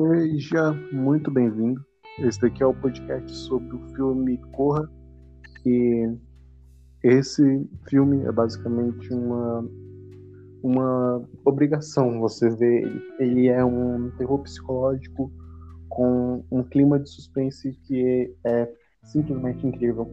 Seja muito bem-vindo. Esse daqui é o podcast sobre o filme Corra, que esse filme é basicamente uma uma obrigação você ver ele. Ele é um terror psicológico com um clima de suspense que é simplesmente incrível.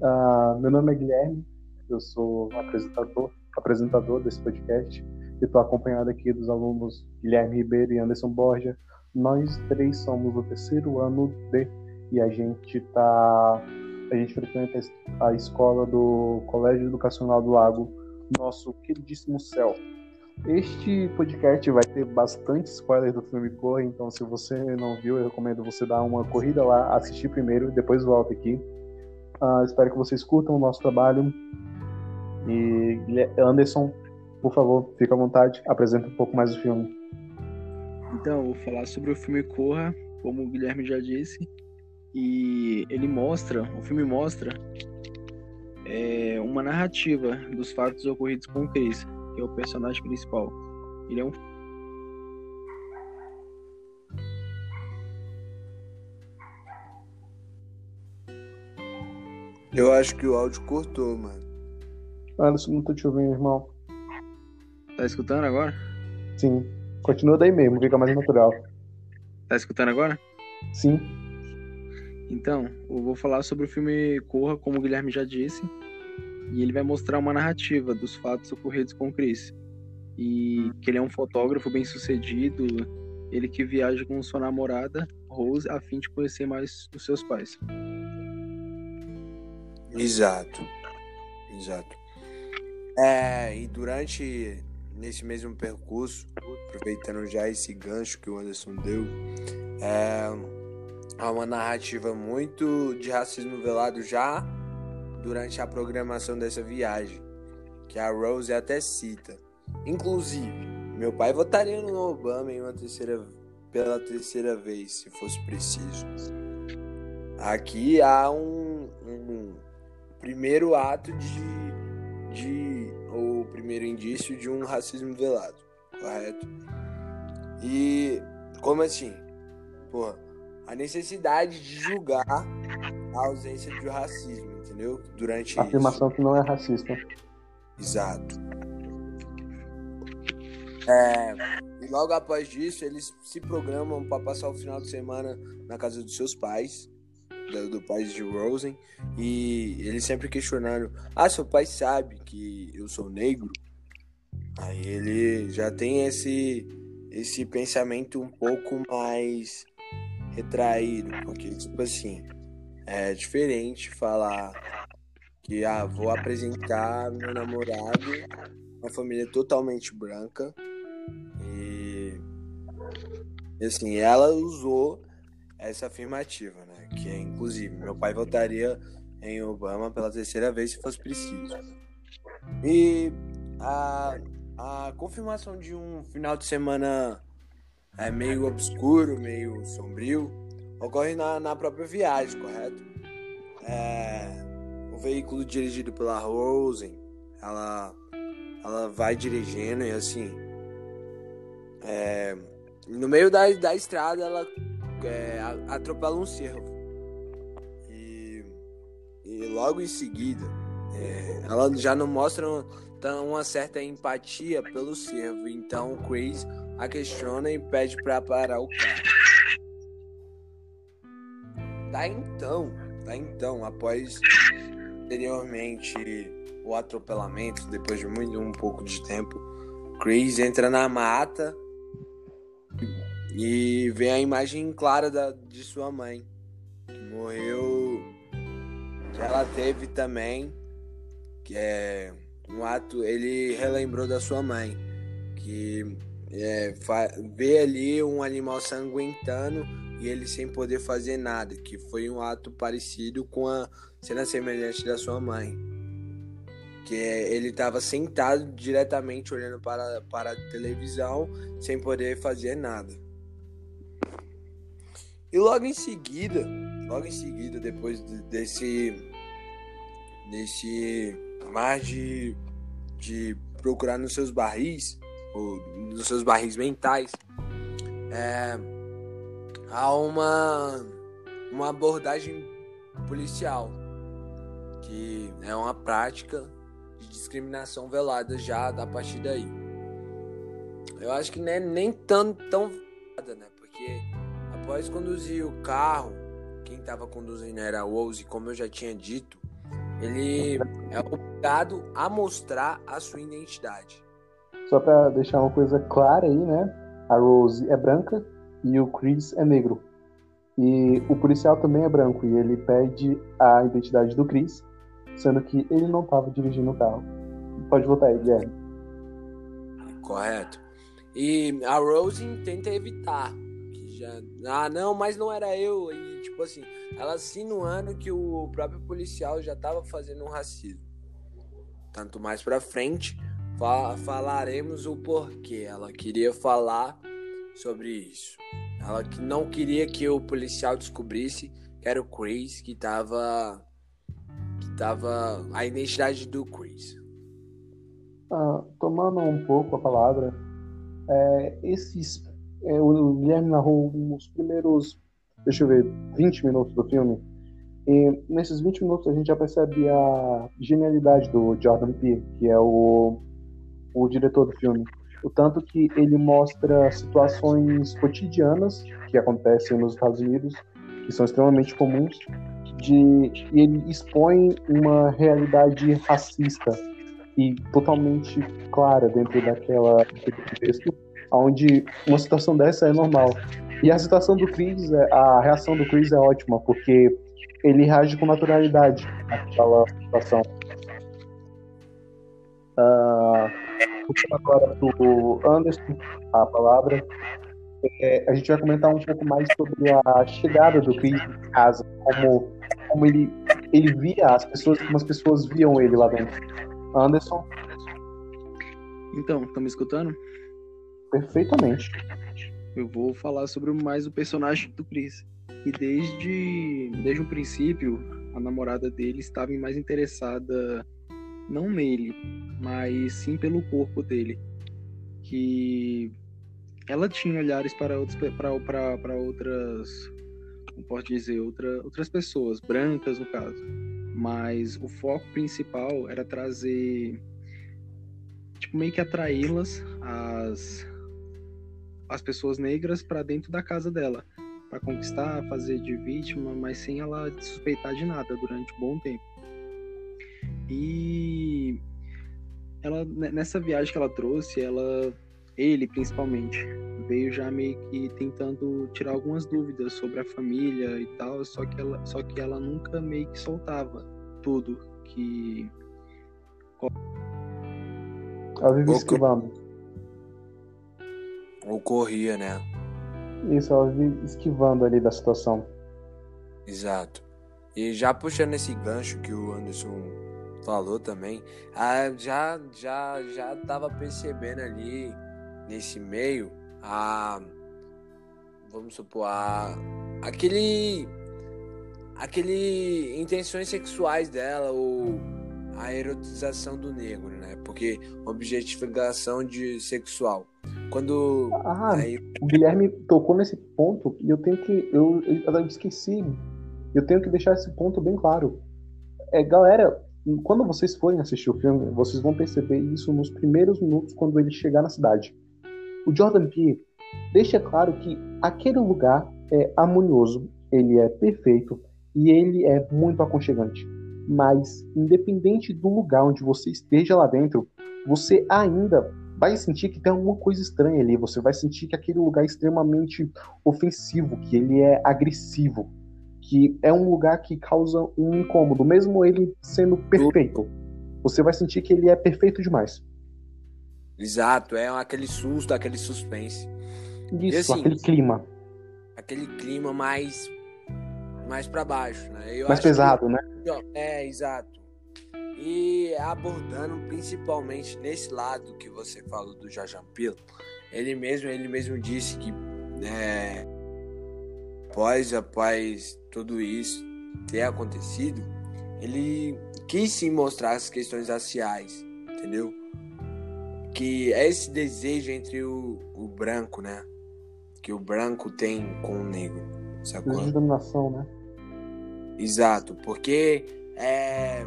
Uh, meu nome é Guilherme, eu sou apresentador, apresentador desse podcast e estou acompanhado aqui dos alunos Guilherme Ribeiro e Anderson Borja. Nós três somos do terceiro ano D e a gente tá a gente frequenta a escola do Colégio Educacional do Lago, nosso queridíssimo céu. Este podcast vai ter bastante spoiler do filme Corre, então se você não viu, eu recomendo você dar uma corrida lá, assistir primeiro, depois volta aqui. Uh, espero que vocês curtam o nosso trabalho. E Anderson, por favor, fica à vontade, apresenta um pouco mais o filme. Então, vou falar sobre o filme Corra, como o Guilherme já disse, e ele mostra, o filme mostra é, uma narrativa dos fatos ocorridos com o Chris, que é o personagem principal. Ele é um Eu acho que o áudio cortou, mano. Alisson, não tô te ouvindo, irmão. Tá escutando agora? Sim. Continua daí mesmo, fica mais natural. Tá escutando agora? Sim. Então, eu vou falar sobre o filme Corra, como o Guilherme já disse, e ele vai mostrar uma narrativa dos fatos ocorridos com o Chris. E que ele é um fotógrafo bem sucedido, ele que viaja com sua namorada, Rose, a fim de conhecer mais os seus pais. Exato. Exato. É, e durante nesse mesmo percurso, aproveitando já esse gancho que o Anderson deu, é, há uma narrativa muito de racismo velado já durante a programação dessa viagem, que a Rose até cita. Inclusive, meu pai votaria no Obama em uma terceira, pela terceira vez, se fosse preciso. Aqui há um, um primeiro ato de, de o primeiro indício de um racismo velado, correto? E como assim? Pô, a necessidade de julgar a ausência de racismo, entendeu? Durante a afirmação isso. que não é racista. Exato. É, e logo após isso, eles se programam para passar o final de semana na casa dos seus pais do, do país de Rosen e ele sempre questionando: Ah, seu pai sabe que eu sou negro? Aí ele já tem esse, esse pensamento um pouco mais retraído, porque, tipo assim, é diferente falar que ah, vou apresentar meu namorado, uma família totalmente branca, e assim, ela usou essa afirmativa, né? Que é, inclusive, meu pai votaria em Obama pela terceira vez se fosse preciso. E a, a confirmação de um final de semana é meio obscuro, meio sombrio, ocorre na, na própria viagem, correto? É, o veículo dirigido pela Rosen, ela, ela vai dirigindo e assim, é, no meio da, da estrada ela é, atropela um cervo. E, e logo em seguida, é, ela já não mostra uma certa empatia pelo cervo. Então Chris a questiona e pede para parar o carro. Tá então, tá então, após anteriormente o atropelamento, depois de muito um pouco de tempo, Chris entra na mata e vem a imagem clara da, de sua mãe, que morreu, que ela teve também, que é um ato, ele relembrou da sua mãe, que é, vê ali um animal sanguentando e ele sem poder fazer nada, que foi um ato parecido com a cena semelhante da sua mãe. Que é, ele estava sentado diretamente olhando para, para a televisão sem poder fazer nada. E logo em seguida, logo em seguida, depois desse desse mar de, de procurar nos seus barris, ou nos seus barris mentais, é, a uma, uma abordagem policial, que é uma prática de discriminação velada já a partir daí. Eu acho que não é nem tão, tão velada, né? Porque após conduzir o carro, quem estava conduzindo era o Rose, como eu já tinha dito, ele é obrigado a mostrar a sua identidade. Só para deixar uma coisa clara aí, né? A Rose é branca e o Chris é negro. E o policial também é branco e ele pede a identidade do Chris, sendo que ele não estava dirigindo o carro. Pode voltar aí, Guilherme. Correto. E a Rose tenta evitar. Que já... Ah, não, mas não era eu. E, tipo assim, ela insinuando que o próprio policial já estava fazendo um racismo. Tanto mais pra frente, falaremos o porquê. Ela queria falar sobre isso. Ela não queria que o policial descobrisse que era o Chris que tava. que tava. a identidade do Chris. Ah, tomando um pouco a palavra, é, esses. É, o Guilherme narrou os primeiros, deixa eu ver, 20 minutos do filme. E nesses 20 minutos a gente já percebe a genialidade do Jordan Peele, que é o, o diretor do filme. O tanto que ele mostra situações cotidianas que acontecem nos Estados Unidos, que são extremamente comuns, de, e ele expõe uma realidade racista e totalmente clara dentro daquela daquele contexto, onde uma situação dessa é normal. E a situação do Chris, é, a reação do Chris é ótima, porque ele reage com naturalidade àquela situação. Uh, agora do Anderson a palavra. É, a gente vai comentar um pouco mais sobre a chegada do Chris em casa, como, como ele, ele via as pessoas, como as pessoas viam ele lá dentro. Anderson? Então, estão me escutando? Perfeitamente. Eu vou falar sobre mais o personagem do Chris. E desde, desde o princípio, a namorada dele estava mais interessada não nele, mas sim pelo corpo dele. Que ela tinha olhares para outros para, para outras como posso dizer outra, outras pessoas brancas no caso mas o foco principal era trazer tipo meio que atraí-las as as pessoas negras para dentro da casa dela para conquistar fazer de vítima mas sem ela suspeitar de nada durante um bom tempo e ela nessa viagem que ela trouxe ela ele principalmente veio já meio que tentando tirar algumas dúvidas sobre a família e tal, só que ela, só que ela nunca meio que soltava tudo que ela vive esquivando. Ocorria, né? Isso, ela vive esquivando ali da situação. Exato. E já puxando esse gancho que o Anderson falou também, ah, já já já tava percebendo ali nesse meio a vamos supor a aquele aquele intenções sexuais dela ou a erotização do negro, né? Porque objetificação de sexual. Quando ah, aí... o Guilherme tocou nesse ponto e eu tenho que eu, eu esqueci. Eu tenho que deixar esse ponto bem claro. É, galera, quando vocês forem assistir o filme, vocês vão perceber isso nos primeiros minutos quando ele chegar na cidade. O Jordan Peele deixa claro que aquele lugar é harmonioso, ele é perfeito e ele é muito aconchegante. Mas, independente do lugar onde você esteja lá dentro, você ainda vai sentir que tem alguma coisa estranha ali. Você vai sentir que aquele lugar é extremamente ofensivo, que ele é agressivo, que é um lugar que causa um incômodo, mesmo ele sendo perfeito. Você vai sentir que ele é perfeito demais. Exato, é aquele susto, aquele suspense. Isso, assim, aquele clima. Aquele clima mais mais para baixo, né? Eu mais pesado, que, né? É, exato. E abordando principalmente nesse lado que você falou do Jajampilo, ele mesmo, ele mesmo disse que né, após, após tudo isso ter acontecido, ele quis sim mostrar as questões raciais, entendeu? que é esse desejo entre o, o branco, né? que o branco tem com o negro, sacou? De dominação, né? Exato, porque é,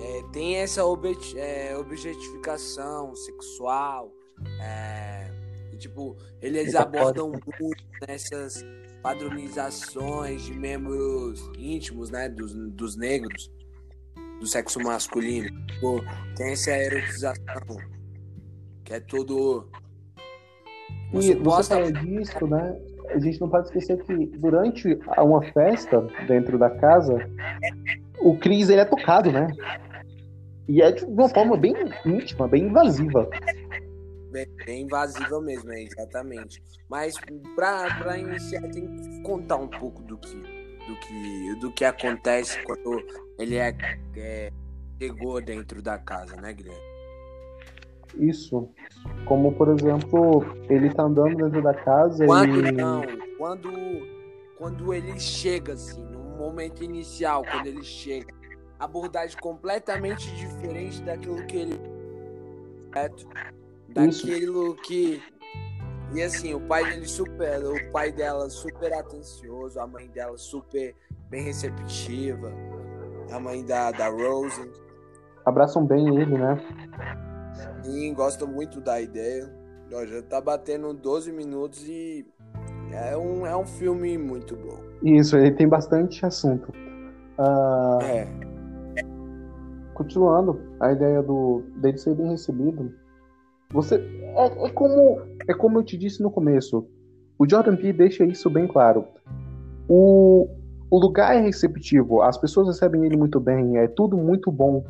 é, tem essa objet, é, objetificação sexual, é, e, tipo, eles abordam muito nessas padronizações de membros íntimos, né, dos, dos negros, do sexo masculino. Tipo, tem essa erotização, que é tudo... Você e posta... você fala disso, né? A gente não pode esquecer que durante uma festa dentro da casa, o Chris ele é tocado, né? E é de uma forma bem íntima, bem invasiva. Bem, bem invasiva mesmo, é, exatamente. Mas para iniciar, tem que contar um pouco do que, do que, do que acontece quando ele é, é chegou dentro da casa, né, Guilherme? Isso. Como, por exemplo, ele tá andando dentro da casa quando, e... Não, quando, quando ele chega, assim, no momento inicial, quando ele chega, abordagem completamente diferente daquilo que ele... Certo? Daquilo que... E assim, o pai dele super... O pai dela super atencioso, a mãe dela super bem receptiva, a mãe da, da Rose. Abraçam bem ele, né? Sim, gosto muito da ideia. Ó, já tá batendo 12 minutos e é um, é um filme muito bom. Isso, ele tem bastante assunto. Uh, é. Continuando, a ideia do, dele ser bem recebido. Você. É, é, como, é como eu te disse no começo. O Jordan Peele deixa isso bem claro. O, o lugar é receptivo, as pessoas recebem ele muito bem, é tudo muito bom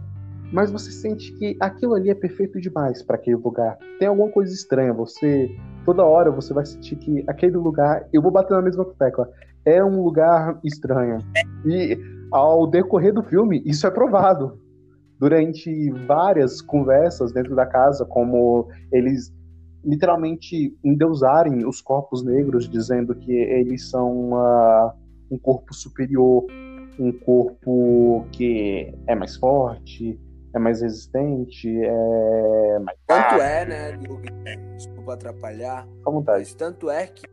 mas você sente que aquilo ali é perfeito demais para aquele lugar. Tem alguma coisa estranha, você toda hora você vai sentir que aquele lugar, eu vou bater na mesma tecla, é um lugar estranho. E ao decorrer do filme, isso é provado. Durante várias conversas dentro da casa, como eles literalmente endeusarem os corpos negros, dizendo que eles são uh, um corpo superior, um corpo que é mais forte, é mais resistente, é mais. Tanto é, né, Desculpa atrapalhar. À vontade. Mas tanto é que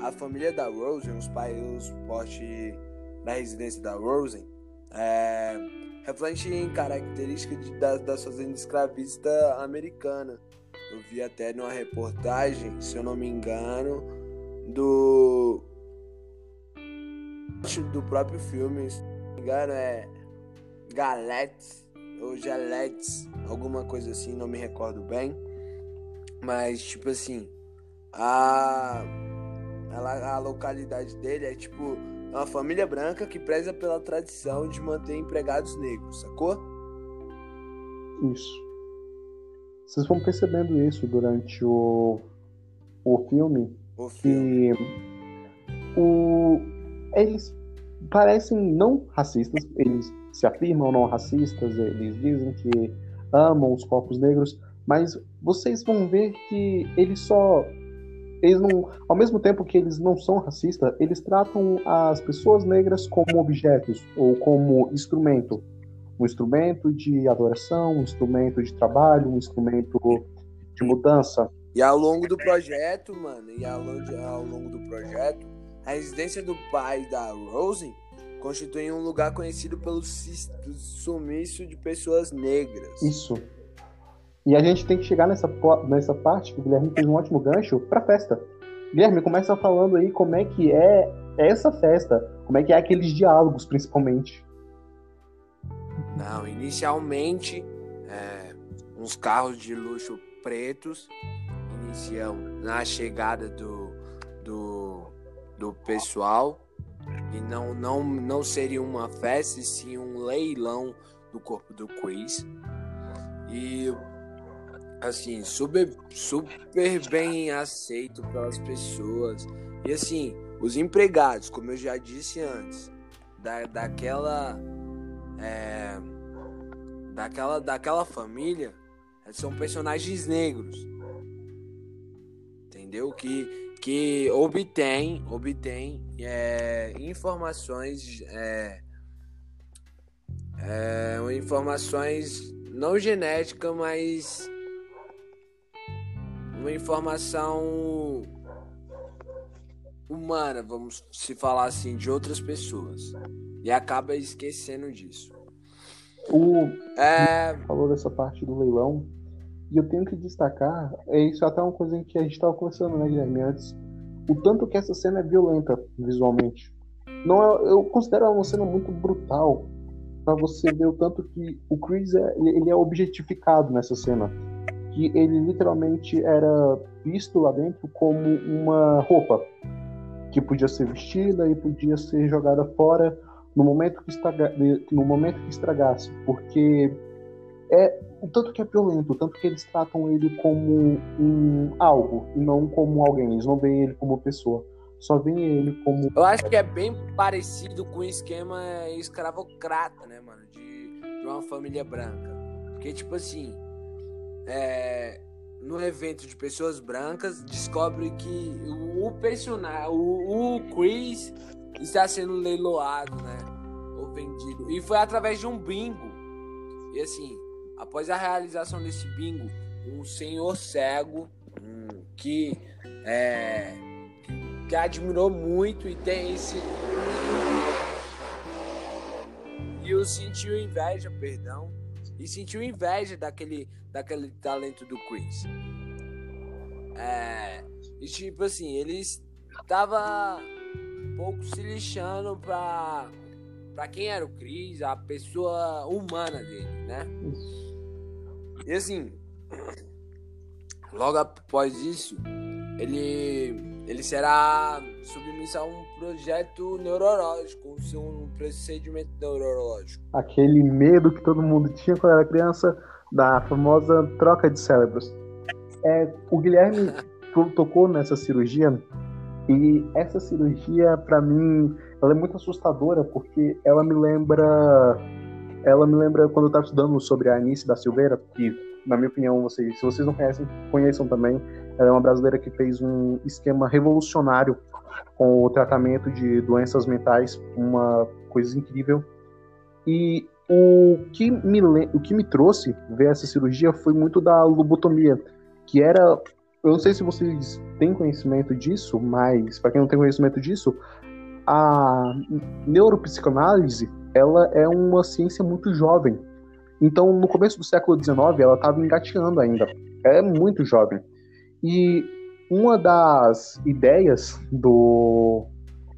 a família da Rosen, os pais, os porte da residência da Rosen, é, reflete em características de, da, da fazenda escravista americana. Eu vi até numa reportagem, se eu não me engano, do do próprio filme, se não me engano, é Galetes ou Jalets, alguma coisa assim, não me recordo bem. Mas, tipo assim, a, a localidade dele é tipo uma família branca que preza pela tradição de manter empregados negros, sacou? Isso. Vocês vão percebendo isso durante o, o filme. O filme. Que o, eles parecem não racistas, eles se afirmam não racistas, eles dizem que amam os corpos negros, mas vocês vão ver que eles só eles não, ao mesmo tempo que eles não são racistas, eles tratam as pessoas negras como objetos ou como instrumento, um instrumento de adoração, um instrumento de trabalho, um instrumento de mudança. E ao longo do projeto, mano, e ao longo, ao longo do projeto, a residência do pai da Rosen constituem um lugar conhecido pelo sumiço de pessoas negras. Isso. E a gente tem que chegar nessa, nessa parte que o Guilherme fez um ótimo gancho para festa. Guilherme, começa falando aí como é que é essa festa, como é que é aqueles diálogos, principalmente. Não, inicialmente, é, uns carros de luxo pretos iniciam na chegada do, do, do pessoal e não, não, não seria uma festa, sim um leilão do corpo do Chris. E assim, super, super bem aceito pelas pessoas. E assim, os empregados, como eu já disse antes, da, daquela. É, daquela, daquela família são personagens negros. Entendeu? Que que obtém, obtém é, informações, é, é, informações não genética, mas uma informação humana, vamos se falar assim, de outras pessoas. E acaba esquecendo disso. O é... falou dessa parte do leilão. E eu tenho que destacar, é isso até uma coisa que a gente estava conversando, né, Guilherme, antes. O tanto que essa cena é violenta visualmente. Não é, eu considero ela uma cena muito brutal para você ver o tanto que o Chris é, ele é objetificado nessa cena. Que ele literalmente era visto lá dentro como uma roupa que podia ser vestida e podia ser jogada fora no momento que, estraga, no momento que estragasse, porque é o tanto que é violento, o tanto que eles tratam ele como um algo e não como alguém. Eles não veem ele como pessoa, só veem ele como. Eu acho que é bem parecido com o esquema escravocrata, né, mano, de, de uma família branca, porque tipo assim, é, no evento de pessoas brancas descobre que o, personagem, o, o Chris está sendo leiloado, né? Ou vendido. E foi através de um bingo. E assim, após a realização desse bingo, um senhor cego um, que é, que admirou muito e tem esse e o sentiu inveja, perdão, e sentiu inveja daquele, daquele talento do Chris. É, e tipo assim, ele estava um pouco se lixando pra, pra quem era o Chris, a pessoa humana dele, né? E assim, logo após isso, ele ele será submisso a um projeto neurológico, procedimento neurológico. Aquele medo que todo mundo tinha quando era criança da famosa troca de cérebros. É, o Guilherme tocou nessa cirurgia e essa cirurgia, para mim, ela é muito assustadora porque ela me lembra, ela me lembra quando eu estava estudando sobre a Anice da Silveira, que na minha opinião, vocês, se vocês não conhecem, conheçam também. Ela é uma brasileira que fez um esquema revolucionário com o tratamento de doenças mentais, uma coisa incrível. E o que me, o que me trouxe ver essa cirurgia foi muito da lobotomia, que era. Eu não sei se vocês têm conhecimento disso, mas para quem não tem conhecimento disso, a neuropsicanálise ela é uma ciência muito jovem. Então, no começo do século XIX, ela estava engateando ainda. É muito jovem. E uma das ideias do,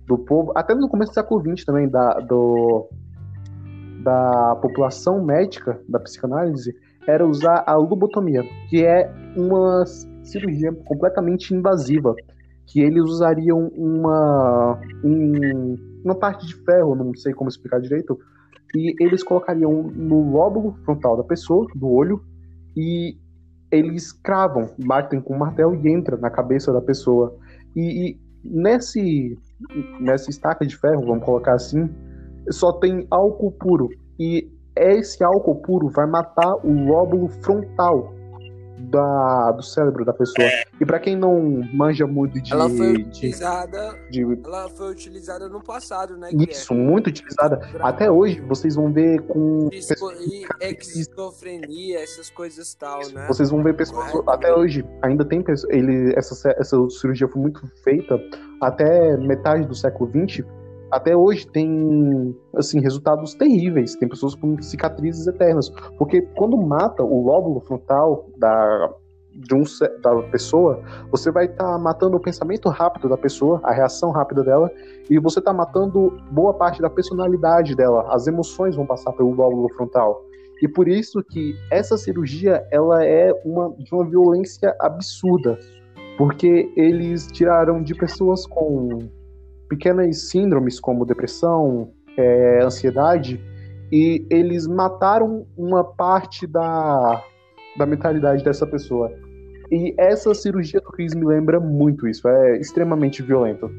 do povo, até no começo do século XX também, da, do, da população médica da psicanálise, era usar a lobotomia, que é uma cirurgia completamente invasiva, que eles usariam uma, um, uma parte de ferro, não sei como explicar direito, e eles colocariam no lóbulo frontal da pessoa, do olho, e eles cravam, batem com um martelo e entra na cabeça da pessoa. E, e nesse nessa estaca de ferro, vamos colocar assim, só tem álcool puro. E esse álcool puro vai matar o lóbulo frontal da, do cérebro da pessoa. É. E para quem não manja muito de. Ela foi utilizada. De, de... Ela foi utilizada no passado, né? Isso, muito utilizada. Pra... Até hoje vocês vão ver com. Disco... E esquizofrenia, essas coisas tal, né? Vocês vão ver pessoas. É. Até hoje, ainda tem pessoas. Ele, essa, essa cirurgia foi muito feita até metade do século XX até hoje tem assim resultados terríveis. Tem pessoas com cicatrizes eternas, porque quando mata o lóbulo frontal da de um, da pessoa, você vai estar tá matando o pensamento rápido da pessoa, a reação rápida dela, e você está matando boa parte da personalidade dela. As emoções vão passar pelo lóbulo frontal. E por isso que essa cirurgia ela é uma, de uma violência absurda, porque eles tiraram de pessoas com pequenas síndromes como depressão, é, ansiedade, e eles mataram uma parte da, da mentalidade dessa pessoa. E essa cirurgia do Chris me lembra muito isso, é extremamente violento.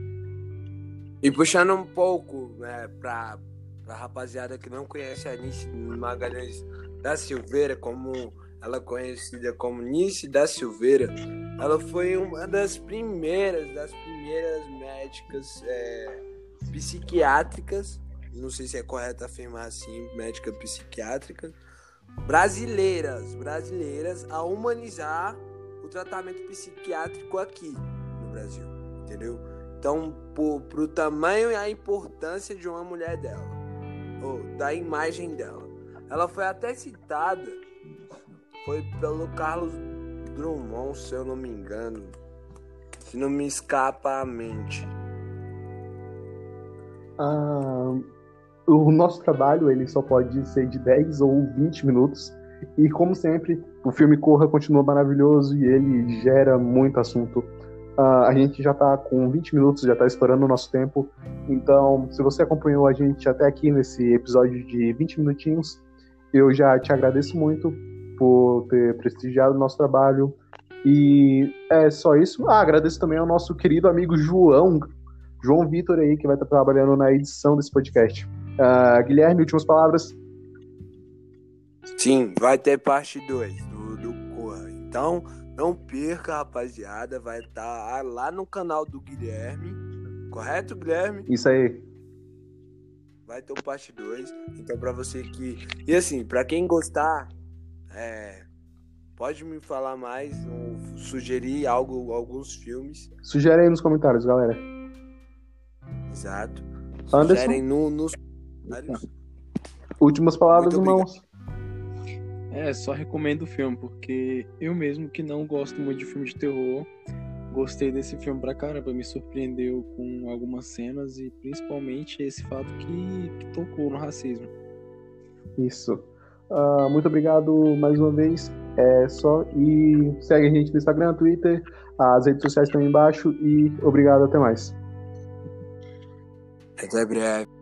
E puxando um pouco né, pra, pra rapaziada que não conhece a Nice Magalhães da Silveira, como ela é conhecida como Nice da Silveira, ela foi uma das primeiras, das primeiras médicas é, psiquiátricas, não sei se é correto afirmar assim, médica psiquiátrica, brasileiras, brasileiras a humanizar o tratamento psiquiátrico aqui no Brasil, entendeu? Então, por, pro tamanho e a importância de uma mulher dela, ou da imagem dela. Ela foi até citada, foi pelo Carlos Drummond, se eu não me engano, se não me escapa a mente. Ah, o nosso trabalho ele só pode ser de 10 ou 20 minutos. E como sempre, o filme Corra continua maravilhoso e ele gera muito assunto. Uh, a gente já está com 20 minutos, já está estourando o nosso tempo. Então, se você acompanhou a gente até aqui nesse episódio de 20 minutinhos, eu já te agradeço muito por ter prestigiado o nosso trabalho. E é só isso. Ah, agradeço também ao nosso querido amigo João, João Vitor aí, que vai estar trabalhando na edição desse podcast. Uh, Guilherme, últimas palavras. Sim, vai ter parte 2 do, do Corra. Então, não perca, rapaziada. Vai estar lá no canal do Guilherme. Correto, Guilherme? Isso aí. Vai ter o parte 2. Então, pra você que. E assim, pra quem gostar, é... pode me falar mais sugerir algo, alguns filmes. Sugere aí nos comentários, galera. Exato. Anderson? Sugerem no, nos Últimas palavras, irmãos. É, só recomendo o filme, porque eu mesmo que não gosto muito de filme de terror, gostei desse filme pra caramba, me surpreendeu com algumas cenas e principalmente esse fato que, que tocou no racismo. Isso. Uh, muito obrigado mais uma vez. É só e segue a gente no Instagram, Twitter, as redes sociais estão embaixo e obrigado até mais. Até breve.